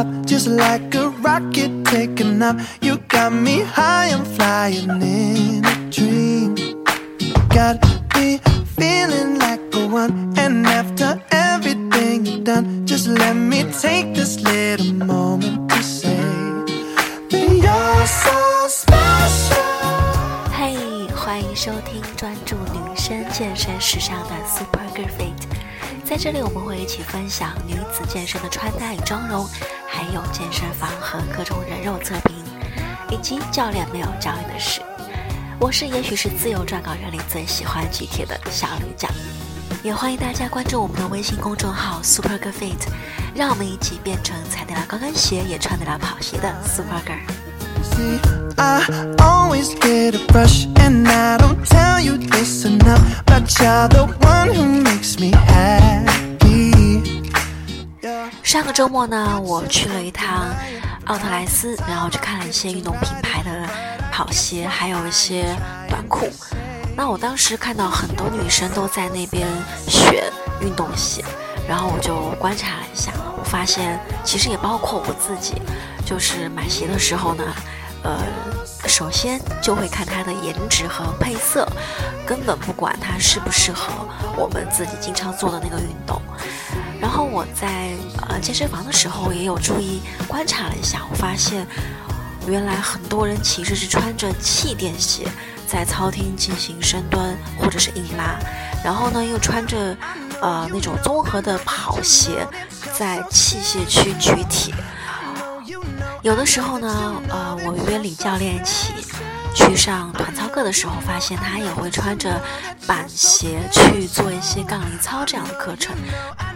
top, just like a rocket taking off. You got me high, I'm flying in a dream. Got me feeling like a one, and after everything you've done, just let me take this little moment to say that you're so special. 嘿欢迎收听专注女生健身时尚的 Super Girl Fit，在这里我们会一起分享女子健身的穿搭与妆容，还有健身房和各种人肉测评，以及教练没有教你的事。我是也许是自由撰稿人里最喜欢举铁的小驴酱，也欢迎大家关注我们的微信公众号 Super Girl Fit，让我们一起变成踩得了高跟鞋也穿得了跑鞋的 Super Girl。上个周末呢，我去了一趟奥特莱斯，然后去看了一些运动品牌的跑鞋，还有一些短裤。那我当时看到很多女生都在那边选运动鞋，然后我就观察了一下，我发现其实也包括我自己，就是买鞋的时候呢，呃，首先就会看它的颜值和配色，根本不管它适不适合我们自己经常做的那个运动。然后我在呃健身房的时候也有注意观察了一下，我发现原来很多人其实是穿着气垫鞋在操厅进行深蹲或者是硬拉，然后呢又穿着呃那种综合的跑鞋在器械区举铁。有的时候呢，呃，我约李教练一起去上团课的时候，发现他也会穿着板鞋去做一些杠铃操这样的课程。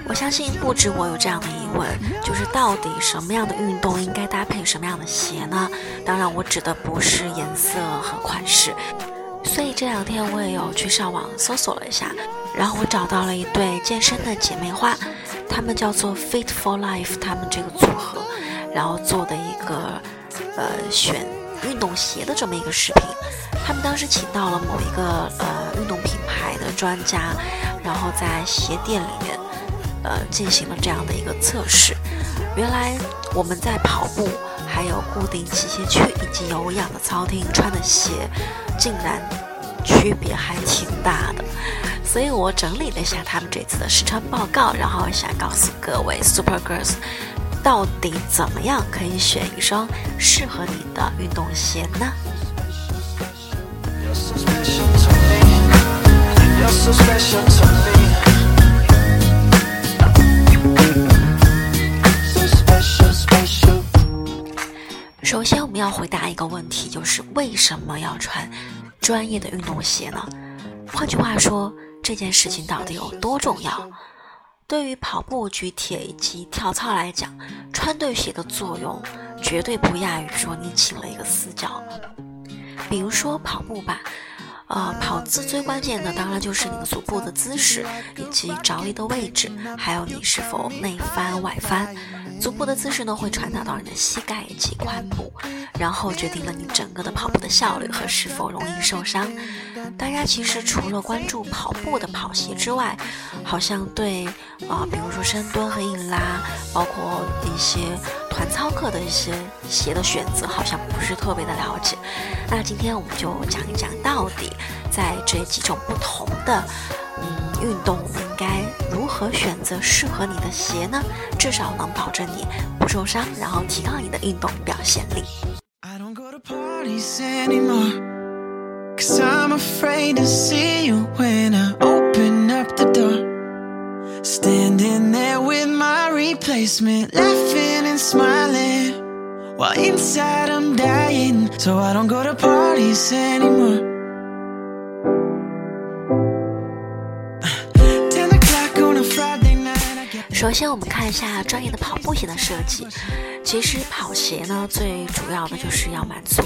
我相信不止我有这样的疑问，就是到底什么样的运动应该搭配什么样的鞋呢？当然，我指的不是颜色和款式。所以这两天我也有去上网搜索了一下，然后我找到了一对健身的姐妹花，她们叫做 Fit for Life，她们这个组合，然后做的一个呃选运动鞋的这么一个视频。他们当时请到了某一个呃运动品牌的专家，然后在鞋店里面呃进行了这样的一个测试。原来我们在跑步、还有固定器械区以及有氧的操厅穿的鞋，竟然区别还挺大的。所以我整理了一下他们这次的试穿报告，然后想告诉各位 Super Girls，到底怎么样可以选一双适合你的运动鞋呢？首先，我们要回答一个问题，就是为什么要穿专业的运动鞋呢？换句话说，这件事情到底有多重要？对于跑步、举铁以及跳操来讲，穿对鞋的作用绝对不亚于说你请了一个私教。比如说跑步吧，呃，跑姿最关键的当然就是你的足部的姿势以及着力的位置，还有你是否内翻外翻。足部的姿势呢，会传达到你的膝盖以及髋部，然后决定了你整个的跑步的效率和是否容易受伤。大家其实除了关注跑步的跑鞋之外，好像对啊、比如说深蹲和硬拉，包括一些团操课的一些鞋的选择，好像不是特别的了解。那今天我们就讲一讲，到底在这几种不同的嗯运动，应该如何选择适合你的鞋呢？至少能保证你不受伤，然后提高你的运动表现力。Replacement laughing 首先，我们看一下专业的跑步鞋的设计。其实跑鞋呢，最主要的就是要满足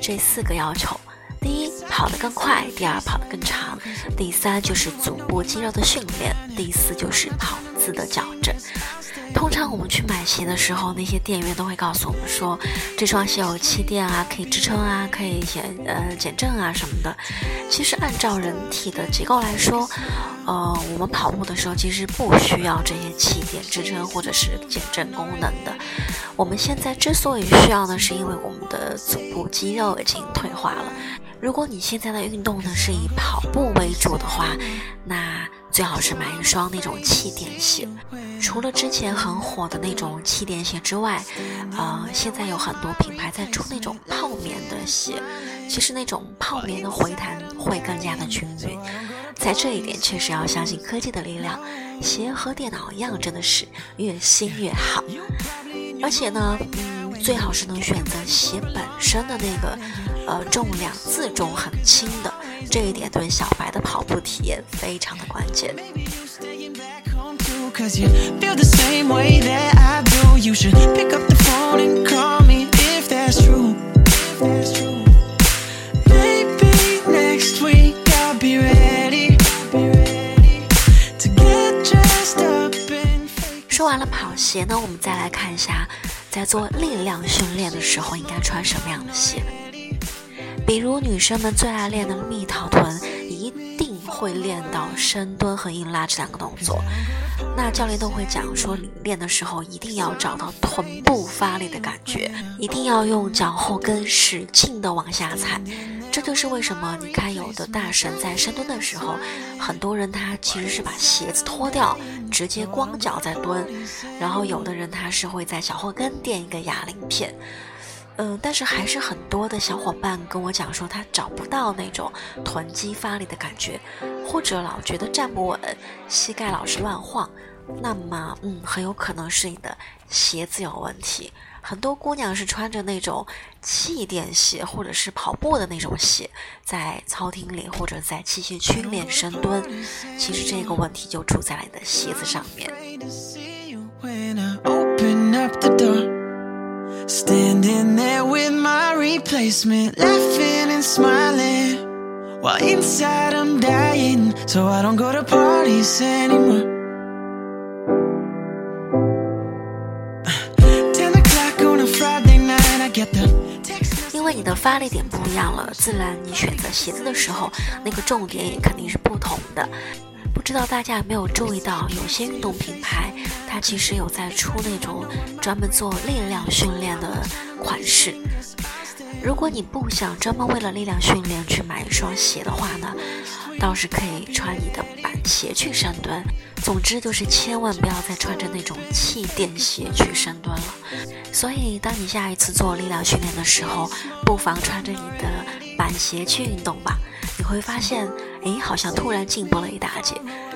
这四个要求：第一，跑得更快；第二，跑得更长；第三，就是足部肌肉的训练；第四，就是跑姿的矫正。通常我们去买鞋的时候，那些店员都会告诉我们说，这双鞋有气垫啊，可以支撑啊，可以减呃减震啊什么的。其实按照人体的结构来说，呃，我们跑步的时候其实不需要这些气垫支撑或者是减震功能的。我们现在之所以需要呢，是因为我们的足部肌肉已经退化了。如果你现在的运动呢是以跑步为主的话，那最好是买一双那种气垫鞋。除了之前很火的那种气垫鞋之外，呃，现在有很多品牌在出那种泡棉的鞋。其实那种泡棉的回弹会更加的均匀。在这一点确实要相信科技的力量。鞋和电脑一样，真的是越新越好。而且呢，嗯，最好是能选择鞋本身的那个，呃，重量自重很轻的。这一点对小白的跑步体验非常的关键。Cause you feel the same way that I do. You should pick up the phone and call me if that's true. If that's true. Maybe next week I'll be ready I'll be ready to get dressed up in fake 说完了跑鞋呢，我们再来看一下，在做力量训练的时候应该穿什么样的鞋。比如女生们最爱练的蜜桃臀，会练到深蹲和硬拉这两个动作。那教练都会讲说，你练的时候一定要找到臀部发力的感觉，一定要用脚后跟使劲的往下踩。这就是为什么你看有的大神在深蹲的时候，很多人他其实是把鞋子脱掉，直接光脚在蹲，然后有的人他是会在脚后跟垫一个哑铃片。嗯，但是还是很多的小伙伴跟我讲说，他找不到那种臀肌发力的感觉，或者老觉得站不稳，膝盖老是乱晃。那么，嗯，很有可能是你的鞋子有问题。很多姑娘是穿着那种气垫鞋，或者是跑步的那种鞋，在操厅里或者在器械区练深蹲。其实这个问题就出在了你的鞋子上面。Standing there with my replacement, laughing and smiling. While inside I'm dying, so I don't go to parties anymore. Ten o'clock on a Friday night, I get the 因为你的发力点不一样了，自然你选择鞋子的时候，那个重点也肯定是不同的。不知道大家有没有注意到，有些运动品牌它其实有在出那种专门做力量训练的款式。如果你不想专门为了力量训练去买一双鞋的话呢，倒是可以穿你的板鞋去深蹲。总之就是千万不要再穿着那种气垫鞋去深蹲了。所以，当你下一次做力量训练的时候，不妨穿着你的板鞋去运动吧。你会发现，哎，好像突然进步了一大截。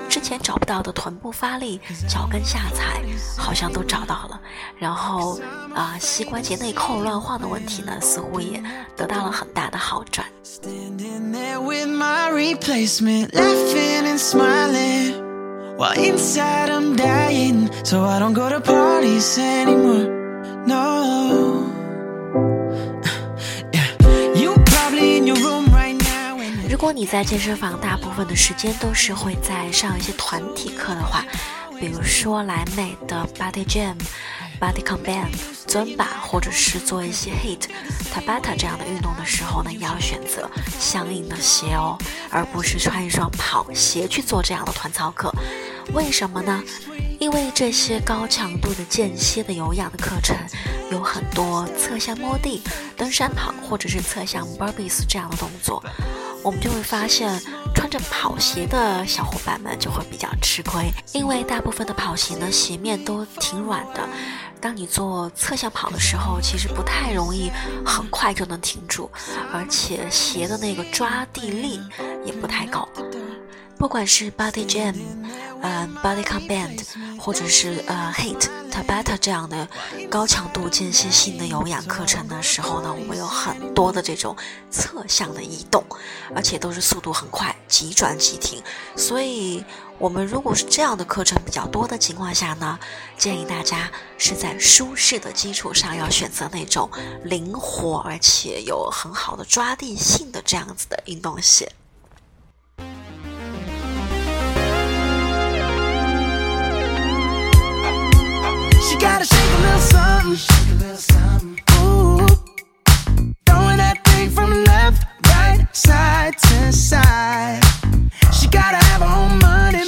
之前找不到的臀部发力、脚跟下踩，好像都找到了。然后，啊，膝关节内扣乱晃的问题呢，似乎也得到了很大的好转。如果你在健身房大部分的时间都是会在上一些团体课的话，比如说莱美的 Body Jam、Body Combat、尊巴，或者是做一些 Hit、Tabata 这样的运动的时候呢，也要选择相应的鞋哦，而不是穿一双跑鞋去做这样的团操课。为什么呢？因为这些高强度的间歇的有氧的课程，有很多侧向摸地、登山跑或者是侧向 Burpees 这样的动作。我们就会发现，穿着跑鞋的小伙伴们就会比较吃亏，因为大部分的跑鞋呢，鞋面都挺软的。当你做侧向跑的时候，其实不太容易很快就能停住，而且鞋的那个抓地力也不太高。不管是 Body Jam，呃，Body Combat，或者是呃 Hit Tabata 这样的高强度间歇性的有氧课程的时候呢，我们有很多的这种侧向的移动，而且都是速度很快，急转急停。所以，我们如果是这样的课程比较多的情况下呢，建议大家是在舒适的基础上，要选择那种灵活而且有很好的抓地性的这样子的运动鞋。She gotta shake a little something. Ooh. Throwing that thing from left, right, side to side. She gotta have her own money.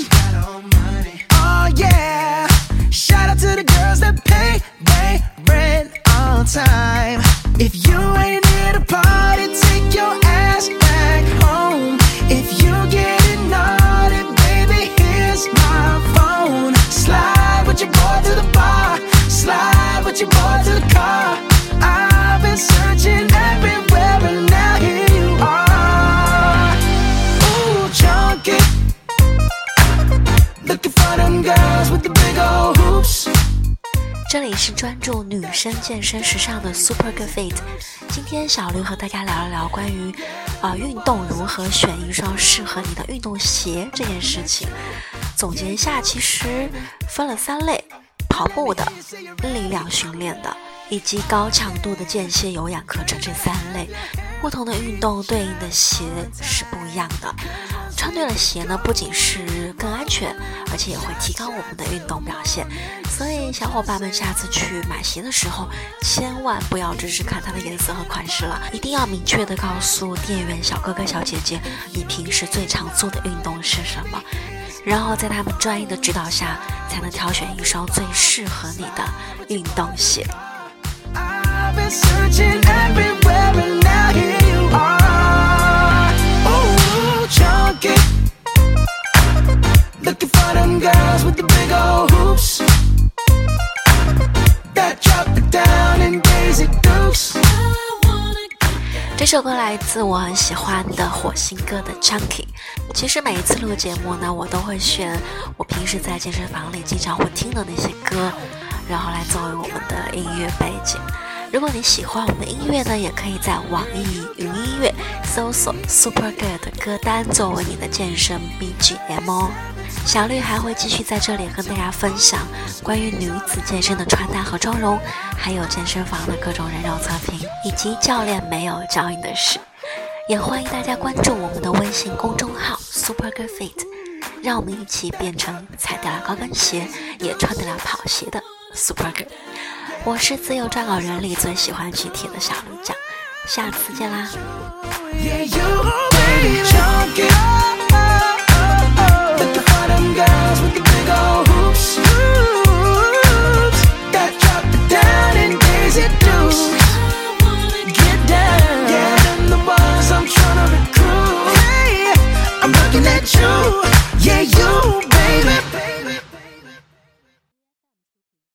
是专注女生健身时尚的 Super Good Fit。今天小驴和大家聊一聊关于啊、运动如何选一双适合你的运动鞋这件事情。总结一下，其实分了三类：跑步的、力量训练的，以及高强度的间歇有氧课程这三类。不同的运动对应的鞋是不一样的。穿对了鞋呢，不仅是更安全，而且也会提高我们的运动表现。所以，小伙伴们下次去买鞋的时候，千万不要只是看它的颜色和款式了，一定要明确的告诉店员小哥哥、小姐姐，你平时最常做的运动是什么，然后在他们专业的指导下，才能挑选一双最适合你的运动鞋。I've been girls with the big old hoops. That drop it down in Daisy Dukes. 这首歌来自我很喜欢的火星哥的《Chunky》。其实每一次录节目呢，我都会选我平时在健身房里经常会听的那些歌，然后来作为我们的音乐背景。如果你喜欢我们的音乐呢，也可以在网易云音乐搜索 Super Good 的歌单作为你的健身 BGM 哦。小绿还会继续在这里和大家分享关于女子健身的穿搭和妆容，还有健身房的各种人肉测评，以及教练没有教你的事。也欢迎大家关注我们的微信公众号 Super Good Fit，让我们一起变成踩得了高跟鞋也穿得了跑鞋的 Super Good。我是自由撰稿人里最喜欢举铁的小鹿酱，下次见啦！Yeah, you.